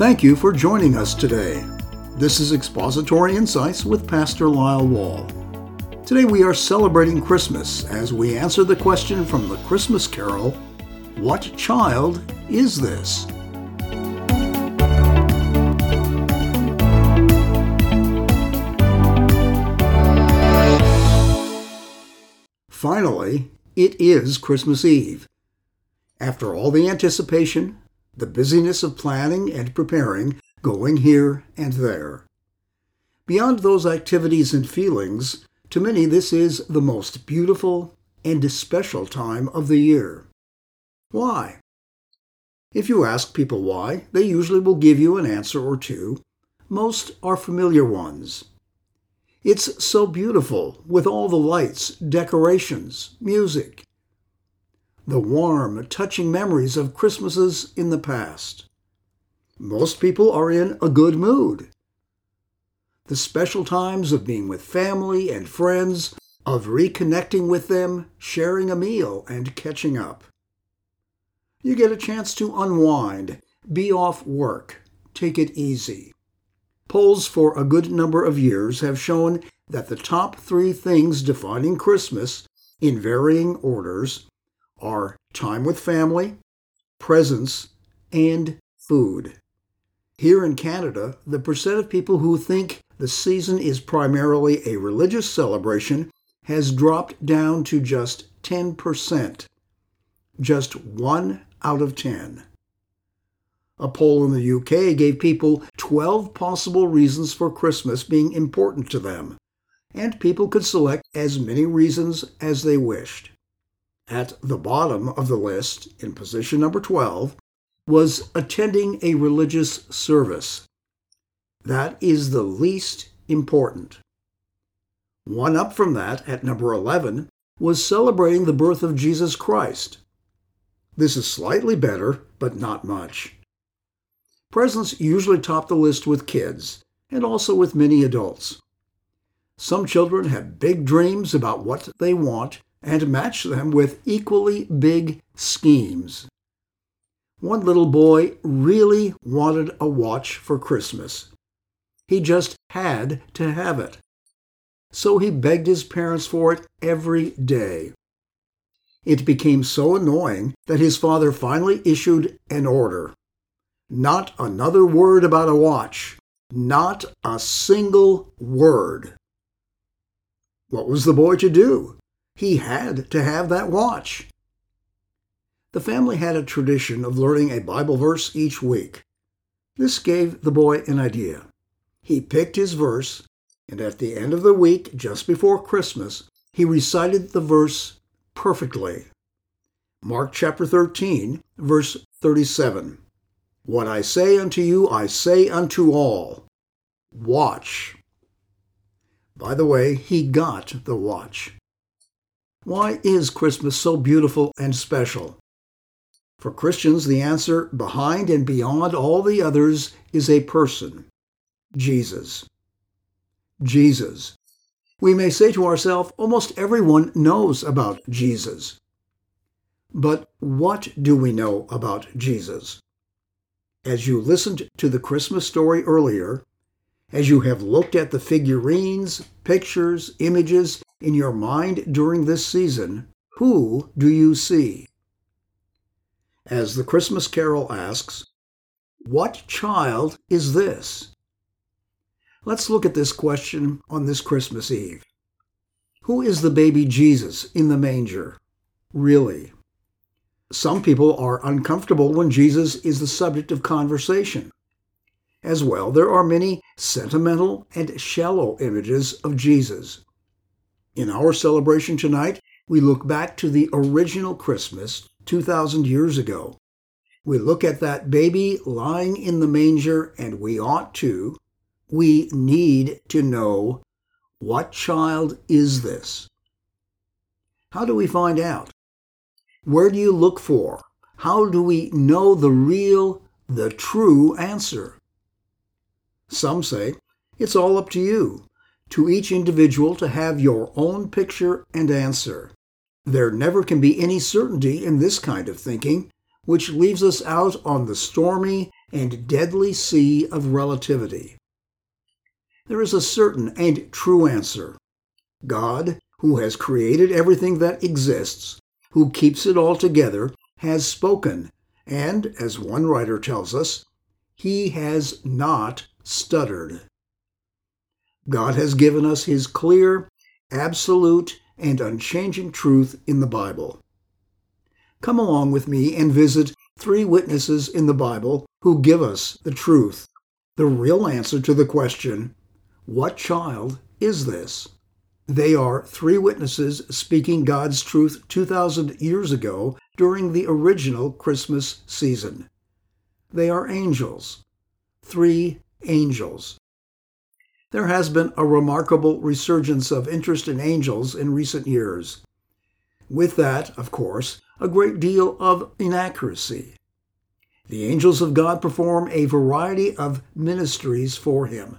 Thank you for joining us today. This is Expository Insights with Pastor Lyle Wall. Today we are celebrating Christmas as we answer the question from the Christmas Carol What child is this? Finally, it is Christmas Eve. After all the anticipation, the busyness of planning and preparing, going here and there. Beyond those activities and feelings, to many this is the most beautiful and special time of the year. Why? If you ask people why, they usually will give you an answer or two. Most are familiar ones. It's so beautiful with all the lights, decorations, music, the warm, touching memories of Christmases in the past. Most people are in a good mood. The special times of being with family and friends, of reconnecting with them, sharing a meal, and catching up. You get a chance to unwind, be off work, take it easy. Polls for a good number of years have shown that the top three things defining Christmas, in varying orders, are time with family, presents, and food. Here in Canada, the percent of people who think the season is primarily a religious celebration has dropped down to just 10%. Just one out of 10. A poll in the UK gave people 12 possible reasons for Christmas being important to them, and people could select as many reasons as they wished. At the bottom of the list, in position number 12, was attending a religious service. That is the least important. One up from that, at number 11, was celebrating the birth of Jesus Christ. This is slightly better, but not much. Presents usually top the list with kids, and also with many adults. Some children have big dreams about what they want and match them with equally big schemes. One little boy really wanted a watch for Christmas. He just had to have it. So he begged his parents for it every day. It became so annoying that his father finally issued an order. Not another word about a watch. Not a single word. What was the boy to do? He had to have that watch. The family had a tradition of learning a Bible verse each week. This gave the boy an idea. He picked his verse, and at the end of the week, just before Christmas, he recited the verse perfectly. Mark chapter 13, verse 37. What I say unto you, I say unto all. Watch. By the way, he got the watch. Why is Christmas so beautiful and special? For Christians, the answer behind and beyond all the others is a person Jesus. Jesus. We may say to ourselves, almost everyone knows about Jesus. But what do we know about Jesus? As you listened to the Christmas story earlier, as you have looked at the figurines, pictures, images in your mind during this season, who do you see? As the Christmas Carol asks, What child is this? Let's look at this question on this Christmas Eve. Who is the baby Jesus in the manger? Really? Some people are uncomfortable when Jesus is the subject of conversation. As well, there are many sentimental and shallow images of Jesus. In our celebration tonight, we look back to the original Christmas 2,000 years ago. We look at that baby lying in the manger, and we ought to, we need to know what child is this? How do we find out? Where do you look for? How do we know the real, the true answer? Some say it's all up to you, to each individual to have your own picture and answer. There never can be any certainty in this kind of thinking, which leaves us out on the stormy and deadly sea of relativity. There is a certain and true answer. God, who has created everything that exists, who keeps it all together, has spoken, and, as one writer tells us, he has not stuttered. God has given us his clear, absolute, and unchanging truth in the Bible. Come along with me and visit three witnesses in the Bible who give us the truth, the real answer to the question, What child is this? They are three witnesses speaking God's truth 2,000 years ago during the original Christmas season. They are angels. Three angels. There has been a remarkable resurgence of interest in angels in recent years. With that, of course, a great deal of inaccuracy. The angels of God perform a variety of ministries for Him.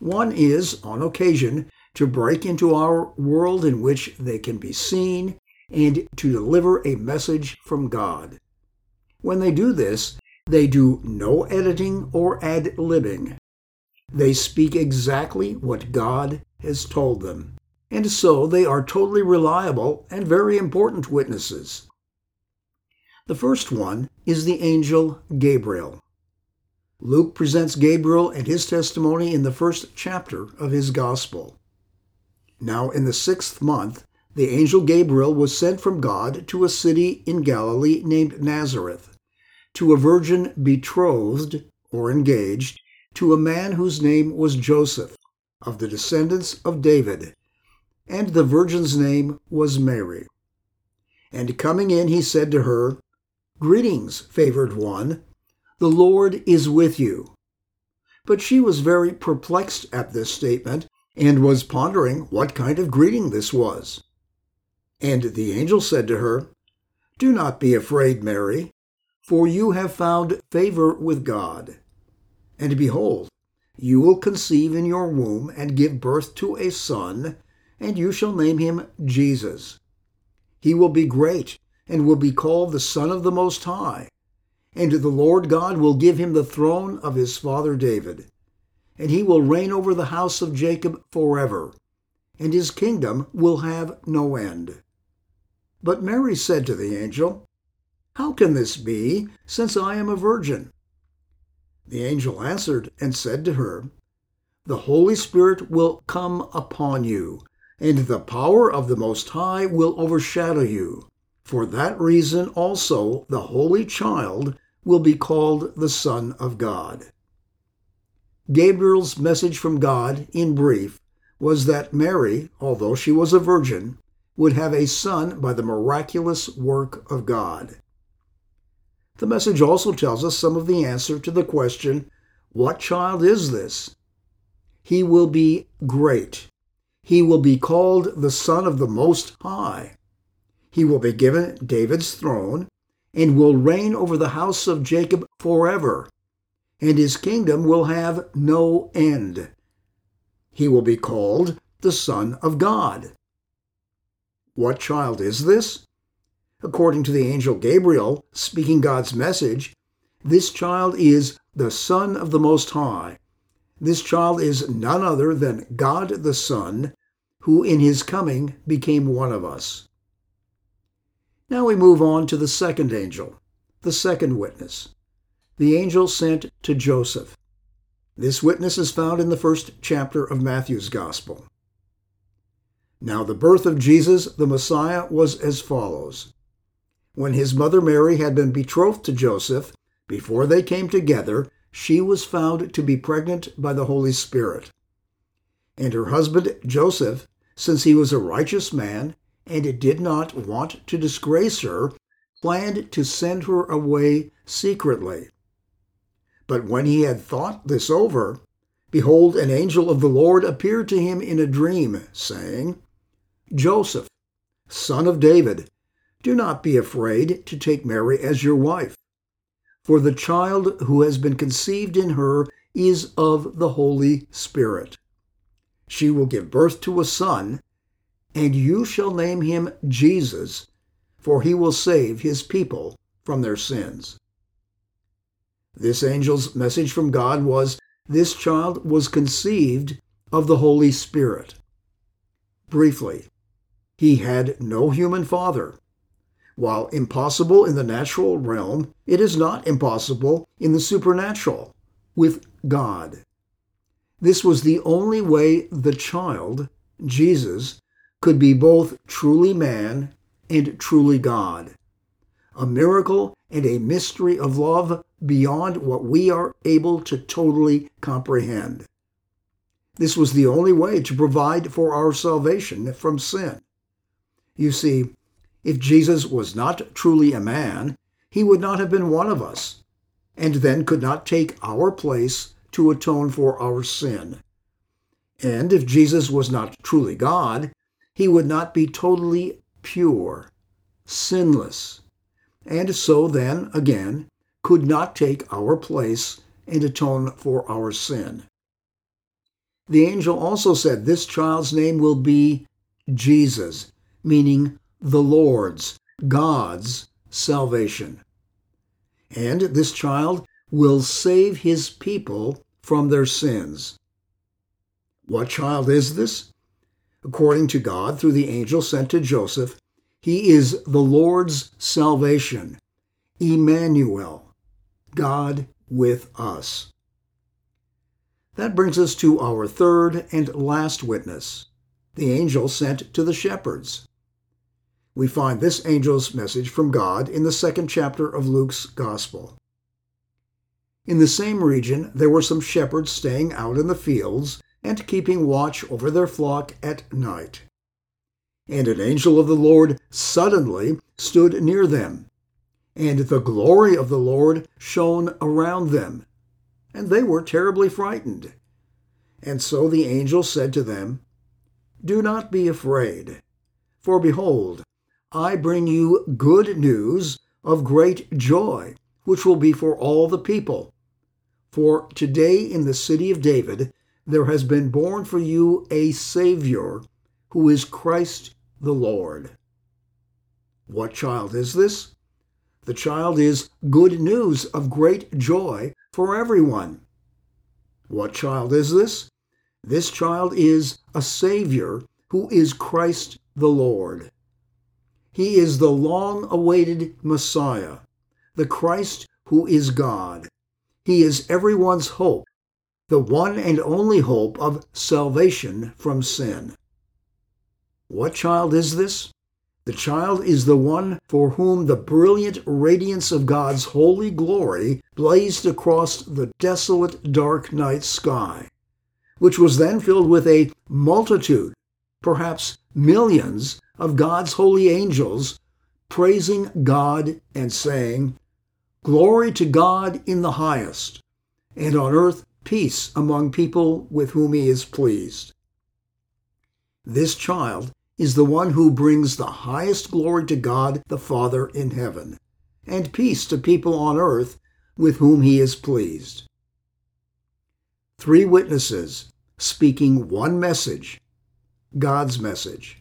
One is, on occasion, to break into our world in which they can be seen and to deliver a message from God. When they do this, they do no editing or ad libbing. They speak exactly what God has told them. And so they are totally reliable and very important witnesses. The first one is the angel Gabriel. Luke presents Gabriel and his testimony in the first chapter of his gospel. Now, in the sixth month, the angel Gabriel was sent from God to a city in Galilee named Nazareth, to a virgin betrothed or engaged to a man whose name was Joseph, of the descendants of David, and the virgin's name was Mary. And coming in, he said to her, Greetings, favored one, the Lord is with you. But she was very perplexed at this statement and was pondering what kind of greeting this was. And the angel said to her, Do not be afraid, Mary, for you have found favor with God. And behold, you will conceive in your womb and give birth to a son, and you shall name him Jesus. He will be great and will be called the Son of the Most High. And the Lord God will give him the throne of his father David and he will reign over the house of Jacob forever, and his kingdom will have no end. But Mary said to the angel, How can this be, since I am a virgin? The angel answered and said to her, The Holy Spirit will come upon you, and the power of the Most High will overshadow you. For that reason also the Holy Child will be called the Son of God. Gabriel's message from God, in brief, was that Mary, although she was a virgin, would have a son by the miraculous work of God. The message also tells us some of the answer to the question, What child is this? He will be great. He will be called the Son of the Most High. He will be given David's throne and will reign over the house of Jacob forever and his kingdom will have no end. He will be called the Son of God. What child is this? According to the angel Gabriel, speaking God's message, this child is the Son of the Most High. This child is none other than God the Son, who in his coming became one of us. Now we move on to the second angel, the second witness the angel sent to Joseph. This witness is found in the first chapter of Matthew's Gospel. Now, the birth of Jesus, the Messiah, was as follows. When his mother Mary had been betrothed to Joseph, before they came together, she was found to be pregnant by the Holy Spirit. And her husband Joseph, since he was a righteous man and did not want to disgrace her, planned to send her away secretly. But when he had thought this over, behold, an angel of the Lord appeared to him in a dream, saying, Joseph, son of David, do not be afraid to take Mary as your wife, for the child who has been conceived in her is of the Holy Spirit. She will give birth to a son, and you shall name him Jesus, for he will save his people from their sins. This angel's message from God was this child was conceived of the Holy Spirit. Briefly, he had no human father. While impossible in the natural realm, it is not impossible in the supernatural with God. This was the only way the child, Jesus, could be both truly man and truly God. A miracle and a mystery of love beyond what we are able to totally comprehend. This was the only way to provide for our salvation from sin. You see, if Jesus was not truly a man, he would not have been one of us, and then could not take our place to atone for our sin. And if Jesus was not truly God, he would not be totally pure, sinless, and so then, again, could not take our place and atone for our sin. The angel also said, This child's name will be Jesus, meaning the Lord's, God's salvation. And this child will save his people from their sins. What child is this? According to God, through the angel sent to Joseph, he is the Lord's salvation, Emmanuel, God with us. That brings us to our third and last witness, the angel sent to the shepherds. We find this angel's message from God in the second chapter of Luke's Gospel. In the same region, there were some shepherds staying out in the fields and keeping watch over their flock at night. And an angel of the Lord suddenly stood near them, and the glory of the Lord shone around them, and they were terribly frightened. And so the angel said to them, Do not be afraid, for behold, I bring you good news of great joy, which will be for all the people. For today in the city of David there has been born for you a Savior, who is Christ the Lord. What child is this? The child is good news of great joy for everyone. What child is this? This child is a Savior who is Christ the Lord. He is the long awaited Messiah, the Christ who is God. He is everyone's hope, the one and only hope of salvation from sin. What child is this? The child is the one for whom the brilliant radiance of God's holy glory blazed across the desolate dark night sky, which was then filled with a multitude, perhaps millions, of God's holy angels praising God and saying, Glory to God in the highest, and on earth peace among people with whom he is pleased. This child is the one who brings the highest glory to God the Father in heaven, and peace to people on earth with whom he is pleased. Three witnesses speaking one message, God's message.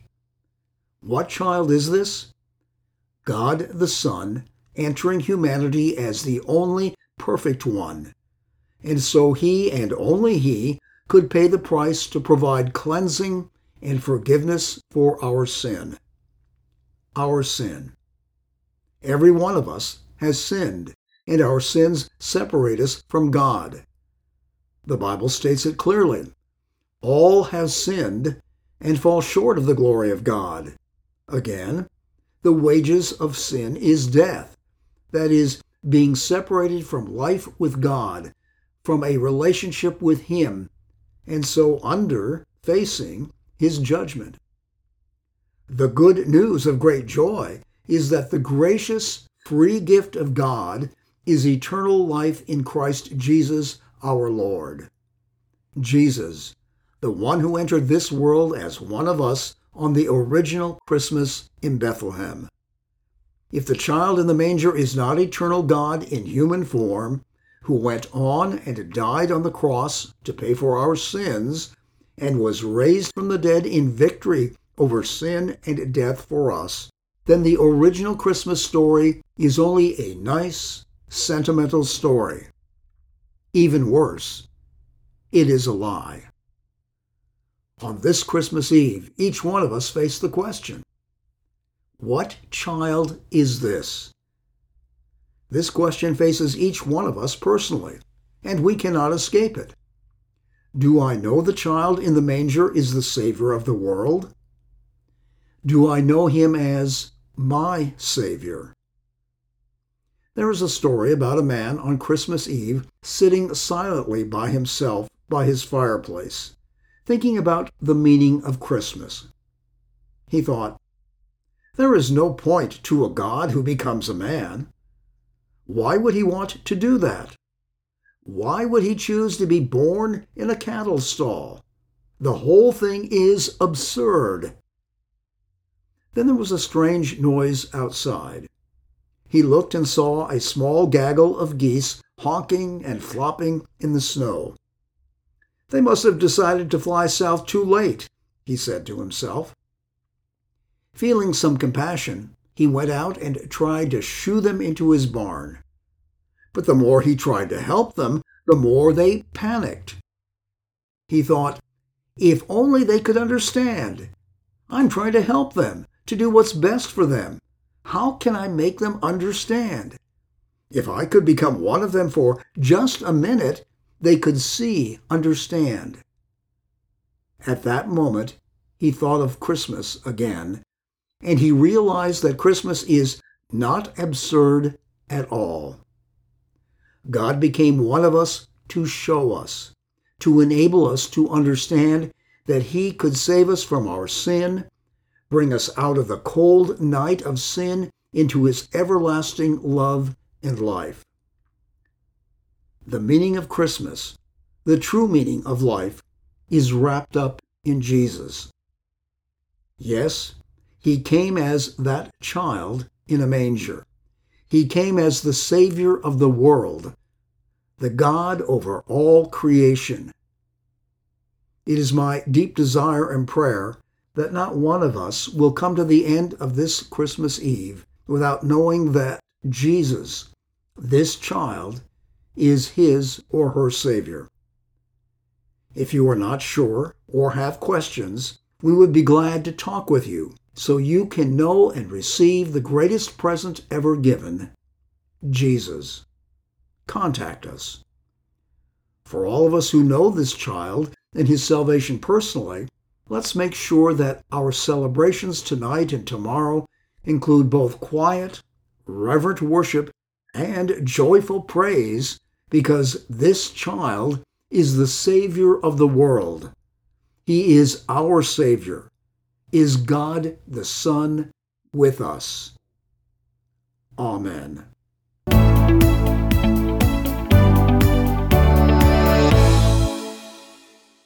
What child is this? God the Son entering humanity as the only perfect one. And so he and only he could pay the price to provide cleansing and forgiveness for our sin. Our sin. Every one of us has sinned, and our sins separate us from God. The Bible states it clearly. All have sinned and fall short of the glory of God. Again, the wages of sin is death, that is, being separated from life with God, from a relationship with Him, and so under, facing, his judgment. The good news of great joy is that the gracious, free gift of God is eternal life in Christ Jesus our Lord. Jesus, the one who entered this world as one of us on the original Christmas in Bethlehem. If the child in the manger is not eternal God in human form, who went on and died on the cross to pay for our sins, and was raised from the dead in victory over sin and death for us, then the original Christmas story is only a nice, sentimental story. Even worse, it is a lie. On this Christmas Eve, each one of us face the question What child is this? This question faces each one of us personally, and we cannot escape it. Do I know the child in the manger is the Savior of the world? Do I know him as my Savior? There is a story about a man on Christmas Eve sitting silently by himself by his fireplace, thinking about the meaning of Christmas. He thought, There is no point to a God who becomes a man. Why would he want to do that? Why would he choose to be born in a cattle stall? The whole thing is absurd. Then there was a strange noise outside he looked and saw a small gaggle of geese honking and flopping in the snow. They must have decided to fly south too late, he said to himself. Feeling some compassion, he went out and tried to shoo them into his barn. But the more he tried to help them, the more they panicked. He thought, if only they could understand. I'm trying to help them, to do what's best for them. How can I make them understand? If I could become one of them for just a minute, they could see, understand. At that moment, he thought of Christmas again, and he realized that Christmas is not absurd at all. God became one of us to show us, to enable us to understand that He could save us from our sin bring us out of the cold night of sin into his everlasting love and life. The meaning of Christmas, the true meaning of life, is wrapped up in Jesus. Yes, he came as that child in a manger. He came as the Savior of the world, the God over all creation. It is my deep desire and prayer that not one of us will come to the end of this Christmas Eve without knowing that Jesus, this child, is his or her Savior. If you are not sure or have questions, we would be glad to talk with you so you can know and receive the greatest present ever given Jesus. Contact us. For all of us who know this child and his salvation personally, let's make sure that our celebrations tonight and tomorrow include both quiet, reverent worship and joyful praise because this child is the Savior of the world. He is our Savior, is God the Son with us. Amen.